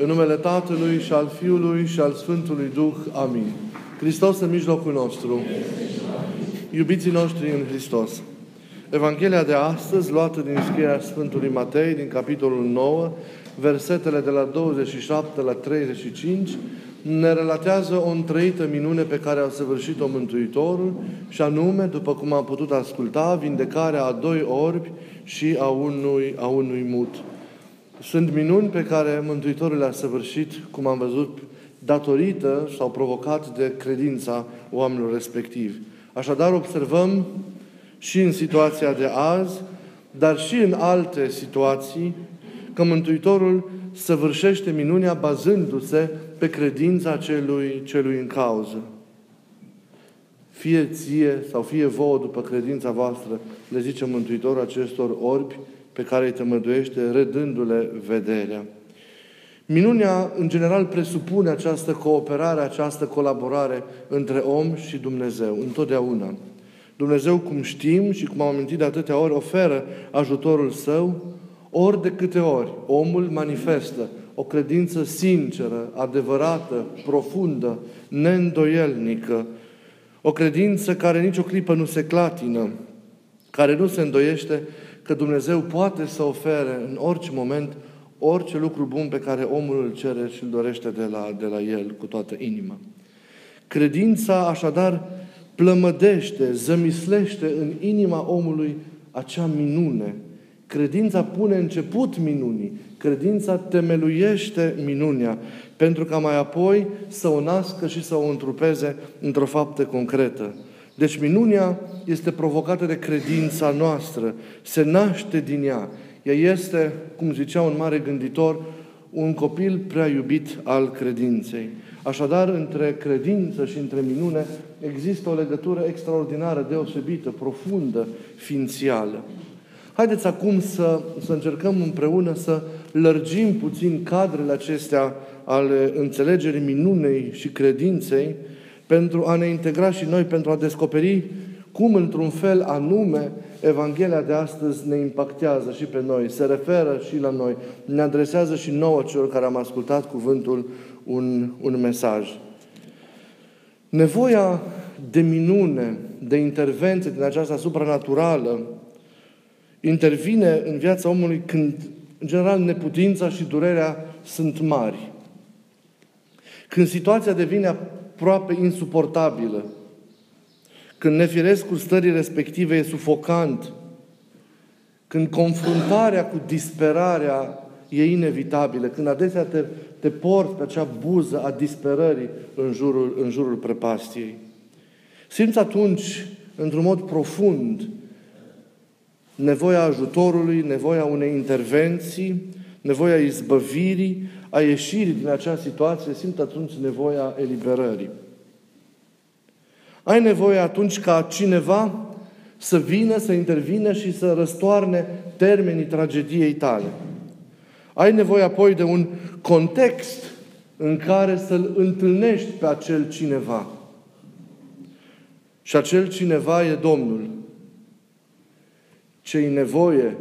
În numele Tatălui și al Fiului și al Sfântului Duh. Amin. Hristos în mijlocul nostru. Iubiții noștri în Hristos. Evanghelia de astăzi, luată din scrierea Sfântului Matei, din capitolul 9, versetele de la 27 la 35, ne relatează o întrăită minune pe care a săvârșit-o Mântuitorul și anume, după cum am putut asculta, vindecarea a doi orbi și a unui, a unui mut. Sunt minuni pe care Mântuitorul le-a săvârșit, cum am văzut, datorită sau provocat de credința oamenilor respectivi. Așadar, observăm și în situația de azi, dar și în alte situații, că Mântuitorul săvârșește minunea bazându-se pe credința celui, celui în cauză. Fie ție sau fie vouă după credința voastră, le zice Mântuitorul acestor orbi, pe care îi tămăduiește, redându-le vederea. Minunea, în general, presupune această cooperare, această colaborare între om și Dumnezeu, întotdeauna. Dumnezeu, cum știm și cum am amintit de atâtea ori, oferă ajutorul Său, ori de câte ori omul manifestă o credință sinceră, adevărată, profundă, neîndoielnică, o credință care nicio clipă nu se clatină, care nu se îndoiește că Dumnezeu poate să ofere în orice moment orice lucru bun pe care omul îl cere și îl dorește de la, de la el cu toată inima. Credința, așadar, plămădește, zămislește în inima omului acea minune. Credința pune început minunii. Credința temeluiește minunea, pentru ca mai apoi să o nască și să o întrupeze într-o faptă concretă. Deci minunia este provocată de credința noastră, se naște din ea. Ea este, cum zicea un mare gânditor, un copil prea iubit al credinței. Așadar, între credință și între minune există o legătură extraordinară, deosebită, profundă, ființială. Haideți acum să, să încercăm împreună să lărgim puțin cadrele acestea ale înțelegerii minunei și credinței, pentru a ne integra și noi, pentru a descoperi cum, într-un fel anume, Evanghelia de astăzi ne impactează și pe noi, se referă și la noi, ne adresează și nouă celor care am ascultat cuvântul un, un mesaj. Nevoia de minune, de intervenție din aceasta supranaturală, intervine în viața omului când, în general, neputința și durerea sunt mari. Când situația devine aproape insuportabilă. Când nefirescul stării respective e sufocant, când confruntarea cu disperarea e inevitabilă, când adesea te, te porți pe acea buză a disperării în jurul, în jurul prepastiei. Simți atunci, într-un mod profund, nevoia ajutorului, nevoia unei intervenții, nevoia izbăvirii, a ieșirii din acea situație, simt atunci nevoia eliberării. Ai nevoie atunci ca cineva să vină, să intervină și să răstoarne termenii tragediei tale. Ai nevoie apoi de un context în care să-l întâlnești pe acel cineva. Și acel cineva e Domnul. Cei nevoie,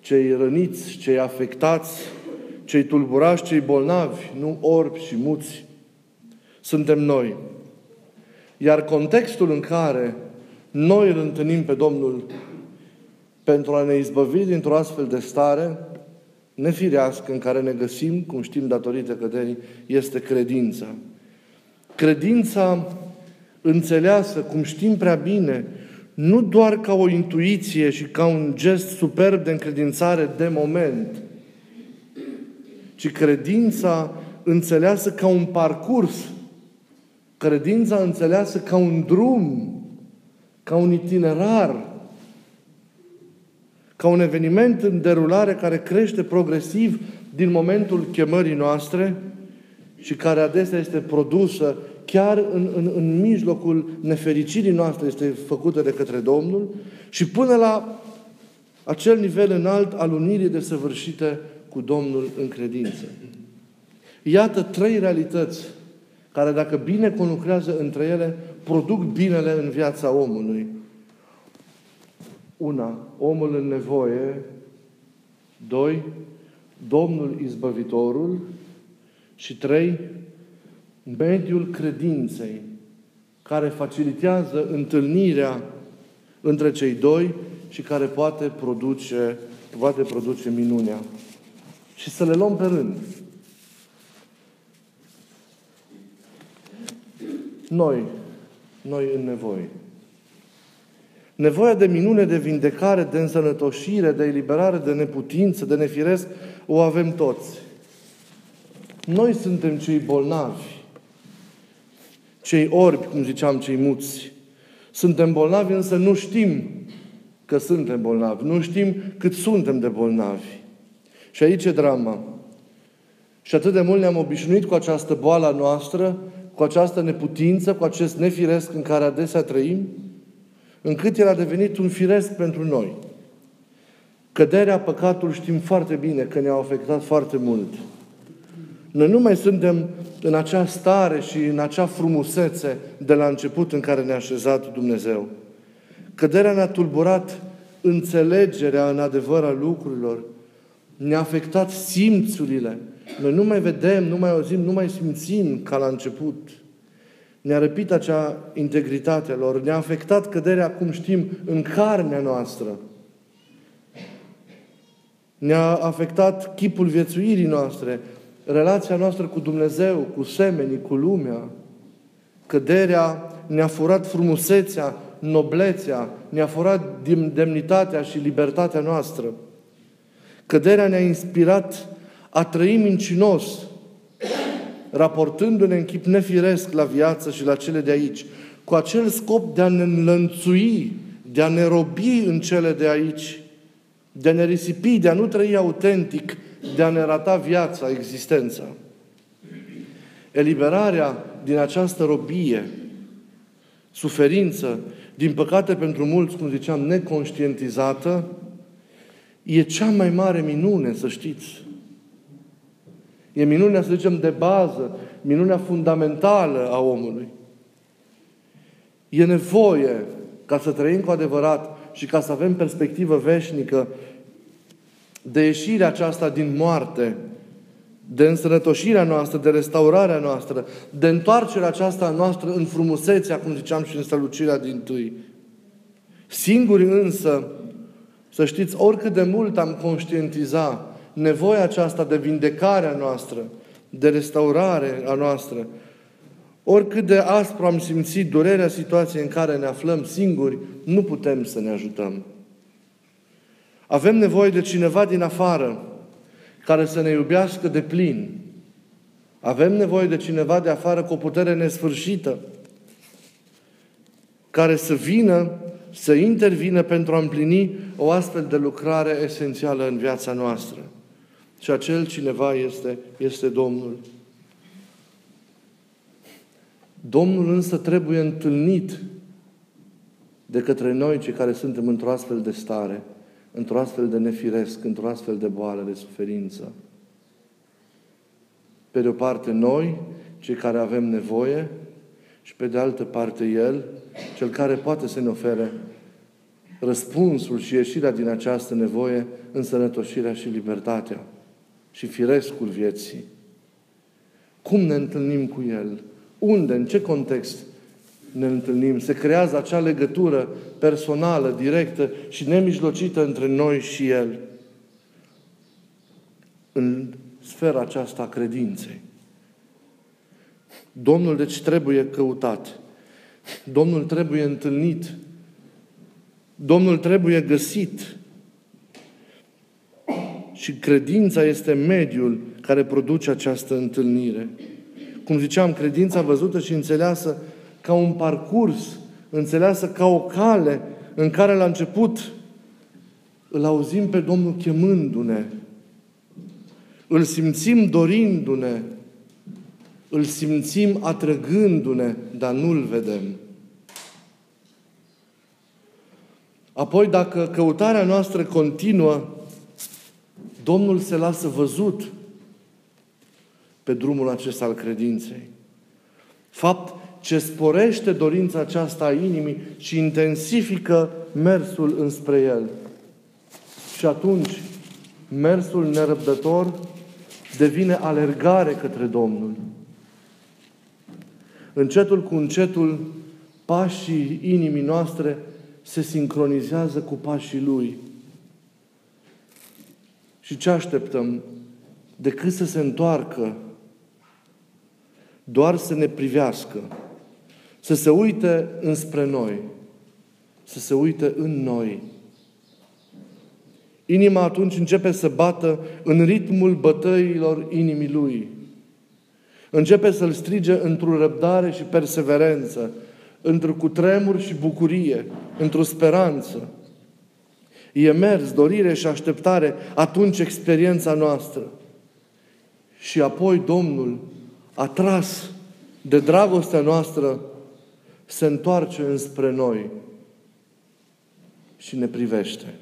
cei răniți, cei afectați, cei tulburași, cei bolnavi, nu orbi și muți, suntem noi. Iar contextul în care noi îl întâlnim pe Domnul pentru a ne izbăvi dintr-o astfel de stare nefirească în care ne găsim, cum știm datorită căderii, este credința. Credința înțeleasă, cum știm prea bine, nu doar ca o intuiție și ca un gest superb de încredințare de moment, ci credința înțeleasă ca un parcurs, credința înțeleasă ca un drum, ca un itinerar, ca un eveniment în derulare care crește progresiv din momentul chemării noastre și care adesea este produsă chiar în, în, în mijlocul nefericirii noastre, este făcută de către Domnul și până la acel nivel înalt al unirii desăvârșite cu Domnul în credință. Iată trei realități care, dacă bine conlucrează între ele, produc binele în viața omului. Una, omul în nevoie. Doi, Domnul Izbăvitorul. Și trei, mediul credinței, care facilitează întâlnirea între cei doi și care poate produce, poate produce minunea. Și să le luăm pe rând. Noi, noi în nevoie. Nevoia de minune, de vindecare, de însănătoșire, de eliberare, de neputință, de nefiresc, o avem toți. Noi suntem cei bolnavi, cei orbi, cum ziceam, cei muți. Suntem bolnavi, însă nu știm că suntem bolnavi. Nu știm cât suntem de bolnavi. Și aici e drama. Și atât de mult ne-am obișnuit cu această boală noastră, cu această neputință, cu acest nefiresc în care adesea trăim, încât el a devenit un firesc pentru noi. Căderea, păcatul știm foarte bine că ne-a afectat foarte mult. Noi nu mai suntem în acea stare și în acea frumusețe de la început în care ne-a așezat Dumnezeu. Căderea ne-a tulburat înțelegerea în adevăr a lucrurilor, ne-a afectat simțurile. Noi nu mai vedem, nu mai auzim, nu mai simțim ca la început. Ne-a răpit acea integritate lor, ne-a afectat căderea, cum știm, în carnea noastră. Ne-a afectat chipul viețuirii noastre, relația noastră cu Dumnezeu, cu semenii, cu lumea. Căderea ne-a furat frumusețea, noblețea, ne-a furat demnitatea și libertatea noastră. Căderea ne-a inspirat a trăi mincinos, raportându-ne în chip nefiresc la viață și la cele de aici, cu acel scop de a ne înlănțui, de a ne robi în cele de aici, de a ne risipi, de a nu trăi autentic, de a ne rata viața, existența. Eliberarea din această robie, suferință, din păcate pentru mulți, cum ziceam, neconștientizată, e cea mai mare minune, să știți. E minunea, să zicem, de bază, minunea fundamentală a omului. E nevoie ca să trăim cu adevărat și ca să avem perspectivă veșnică de ieșirea aceasta din moarte, de însănătoșirea noastră, de restaurarea noastră, de întoarcerea aceasta noastră în frumusețea, cum ziceam, și în strălucirea din tâi. Singuri însă, să știți, oricât de mult am conștientiza nevoia aceasta de vindecare a noastră, de restaurare a noastră, oricât de aspru am simțit durerea situației în care ne aflăm singuri, nu putem să ne ajutăm. Avem nevoie de cineva din afară care să ne iubească de plin. Avem nevoie de cineva de afară cu o putere nesfârșită care să vină, să intervină pentru a împlini o astfel de lucrare esențială în viața noastră. Și acel cineva este, este Domnul. Domnul însă trebuie întâlnit de către noi, cei care suntem într-o astfel de stare – într-o astfel de nefiresc, într-o astfel de boală, de suferință. Pe de o parte noi, cei care avem nevoie, și pe de altă parte El, Cel care poate să ne ofere răspunsul și ieșirea din această nevoie, însănătoșirea și libertatea și firescul vieții. Cum ne întâlnim cu El? Unde? În ce context? ne întâlnim. Se creează acea legătură personală, directă și nemijlocită între noi și El. În sfera aceasta a credinței. Domnul deci trebuie căutat. Domnul trebuie întâlnit. Domnul trebuie găsit. Și credința este mediul care produce această întâlnire. Cum ziceam, credința văzută și înțeleasă ca un parcurs, înțeleasă ca o cale în care la început îl auzim pe Domnul chemându-ne, îl simțim dorindu-ne, îl simțim atrăgându-ne, dar nu-l vedem. Apoi, dacă căutarea noastră continuă, Domnul se lasă văzut pe drumul acesta al credinței. Fapt ce sporește dorința aceasta a inimii și intensifică mersul înspre El. Și atunci, mersul nerăbdător devine alergare către Domnul. Încetul cu încetul, pașii inimii noastre se sincronizează cu pașii Lui. Și ce așteptăm? Decât să se întoarcă, doar să ne privească, să se uite înspre noi, să se uite în noi. Inima atunci începe să bată în ritmul bătăilor inimii Lui. Începe să-L strige într-o răbdare și perseverență, într-o cutremur și bucurie, într-o speranță. E mers, dorire și așteptare, atunci experiența noastră. Și apoi Domnul, atras de dragostea noastră, se întoarce înspre noi și ne privește.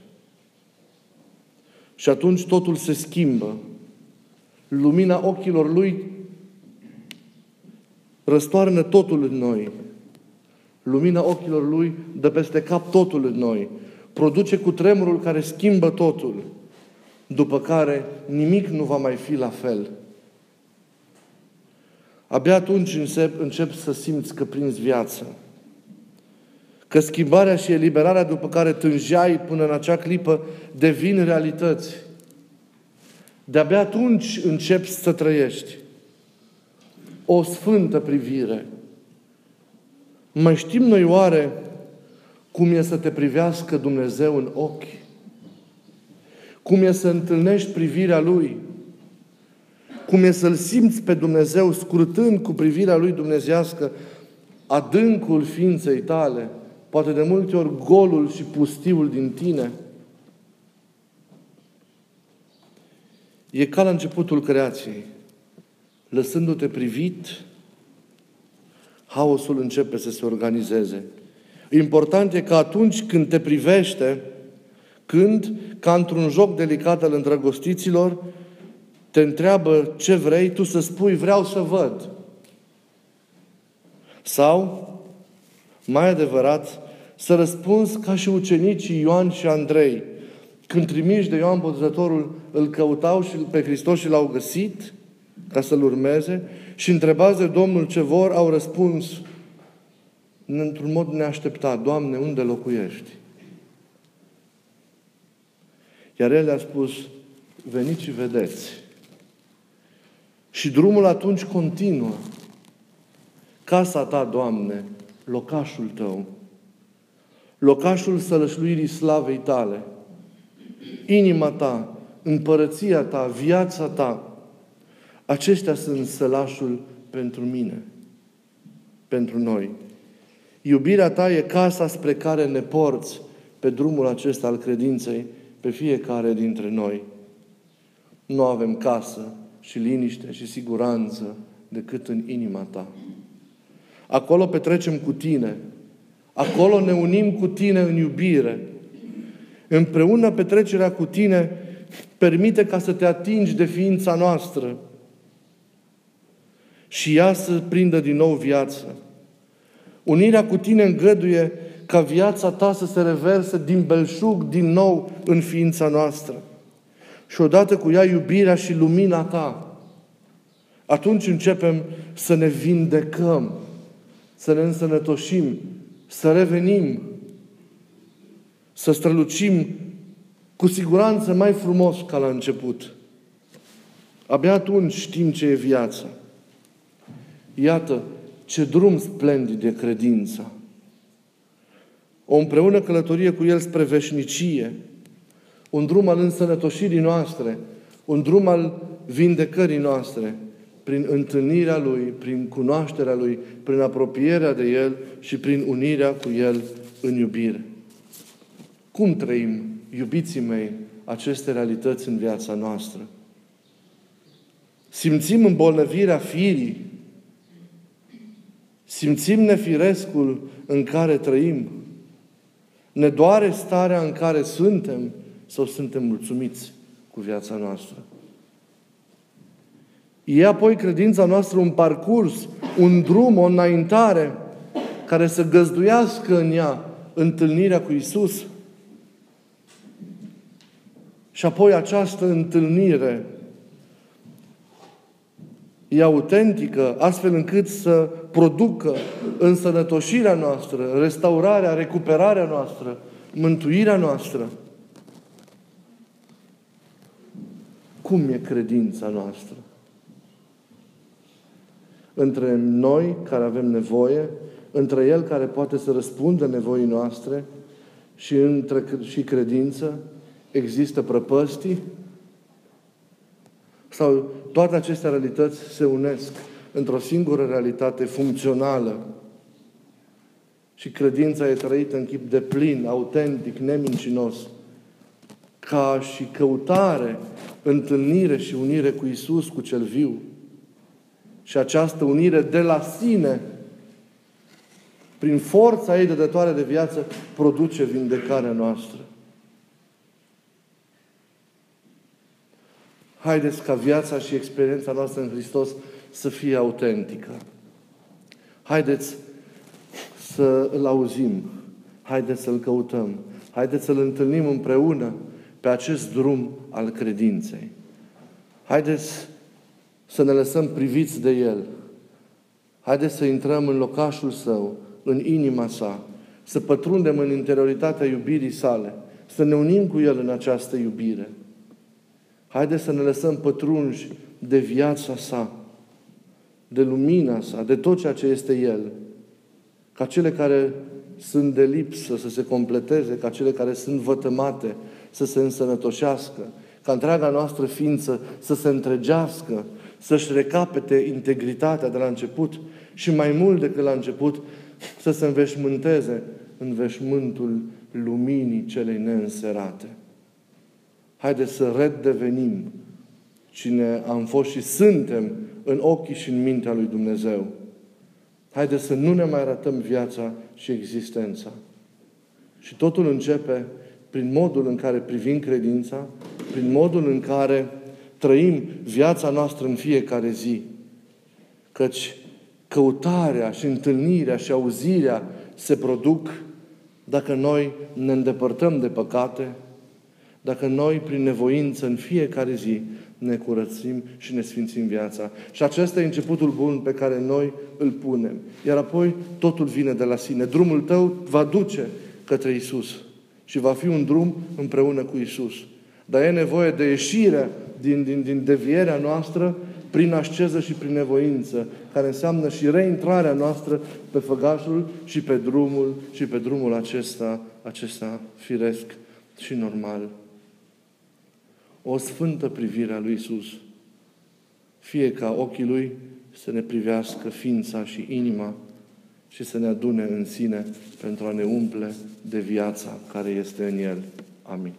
Și atunci totul se schimbă. Lumina ochilor Lui răstoarnă totul în noi. Lumina ochilor Lui dă peste cap totul în noi. Produce cu tremurul care schimbă totul. După care nimic nu va mai fi la fel. Abia atunci încep, încep să simți că prinzi viață. Că schimbarea și eliberarea după care tângeai până în acea clipă devin realități. De-abia atunci începi să trăiești. O sfântă privire. Mai știm noi oare cum e să te privească Dumnezeu în ochi? Cum e să întâlnești privirea Lui? Cum e să-L simți pe Dumnezeu scrutând cu privirea Lui dumnezească adâncul ființei tale? poate de multe ori golul și pustiul din tine, e ca la începutul creației. Lăsându-te privit, haosul începe să se organizeze. Important e că atunci când te privește, când, ca într-un joc delicat al îndrăgostiților, te întreabă ce vrei, tu să spui vreau să văd. Sau, mai adevărat, să răspunzi ca și ucenicii Ioan și Andrei. Când trimiși de Ioan Botezătorul, îl căutau și pe Hristos și l-au găsit ca să-L urmeze și întrebați de Domnul ce vor, au răspuns într-un mod neașteptat, Doamne, unde locuiești? Iar El le-a spus, veniți și vedeți. Și drumul atunci continuă. Casa ta, Doamne, locașul tău, locașul sălășluirii slavei tale, inima ta, împărăția ta, viața ta, acestea sunt sălașul pentru mine, pentru noi. Iubirea ta e casa spre care ne porți pe drumul acesta al credinței pe fiecare dintre noi. Nu avem casă și liniște și siguranță decât în inima ta. Acolo petrecem cu tine Acolo ne unim cu tine în iubire. Împreună petrecerea cu tine permite ca să te atingi de ființa noastră și ea să prindă din nou viață. Unirea cu tine îngăduie ca viața ta să se reverse din belșug din nou în ființa noastră. Și odată cu ea iubirea și lumina ta, atunci începem să ne vindecăm, să ne însănătoșim să revenim, să strălucim cu siguranță mai frumos ca la început. Abia atunci știm ce e viața. Iată ce drum splendid de credința. O împreună călătorie cu El spre veșnicie, un drum al însănătoșirii noastre, un drum al vindecării noastre, prin întâlnirea Lui, prin cunoașterea Lui, prin apropierea de El și prin unirea cu El în iubire. Cum trăim, iubiții mei, aceste realități în viața noastră? Simțim îmbolnăvirea firii, simțim nefirescul în care trăim, ne doare starea în care suntem sau suntem mulțumiți cu viața noastră. E apoi credința noastră un parcurs, un drum, o înaintare care să găzduiască în ea întâlnirea cu Isus. Și apoi această întâlnire e autentică, astfel încât să producă însănătoșirea noastră, restaurarea, recuperarea noastră, mântuirea noastră. Cum e credința noastră? Între noi care avem nevoie, între El care poate să răspundă nevoii noastre și, între, și credință, există prăpăstii? Sau toate aceste realități se unesc într-o singură realitate funcțională și credința e trăită în chip de plin, autentic, nemincinos, ca și căutare, întâlnire și unire cu Isus, cu cel viu. Și această unire de la sine, prin forța ei de dătoare de viață, produce vindecarea noastră. Haideți ca viața și experiența noastră în Hristos să fie autentică. Haideți să îl auzim. Haideți să-l căutăm. Haideți să-l întâlnim împreună pe acest drum al credinței. Haideți să ne lăsăm priviți de El. Haideți să intrăm în locașul Său, în inima Sa, să pătrundem în interioritatea iubirii sale, să ne unim cu El în această iubire. Haideți să ne lăsăm pătrunși de viața sa, de lumina sa, de tot ceea ce este El. Ca cele care sunt de lipsă să se completeze, ca cele care sunt vătămate să se însănătoșească, ca întreaga noastră ființă să se întregească, să-și recapete integritatea de la început și mai mult decât la început, să se înveșmânteze în veșmântul luminii celei neînserate. Haideți să redevenim cine am fost și suntem în ochii și în mintea lui Dumnezeu. Haideți să nu ne mai arătăm viața și existența. Și totul începe prin modul în care privim credința, prin modul în care trăim viața noastră în fiecare zi. Căci căutarea și întâlnirea și auzirea se produc dacă noi ne îndepărtăm de păcate, dacă noi, prin nevoință, în fiecare zi, ne curățim și ne sfințim viața. Și acesta e începutul bun pe care noi îl punem. Iar apoi totul vine de la sine. Drumul tău va duce către Isus și va fi un drum împreună cu Isus. Dar e nevoie de ieșire din, din, din devierea noastră prin asceză și prin nevoință, care înseamnă și reintrarea noastră pe făgașul și pe drumul și pe drumul acesta, acesta firesc și normal o sfântă privire a lui Isus. Fie ca ochii Lui să ne privească ființa și inima și să ne adune în sine pentru a ne umple de viața care este în El. Amin.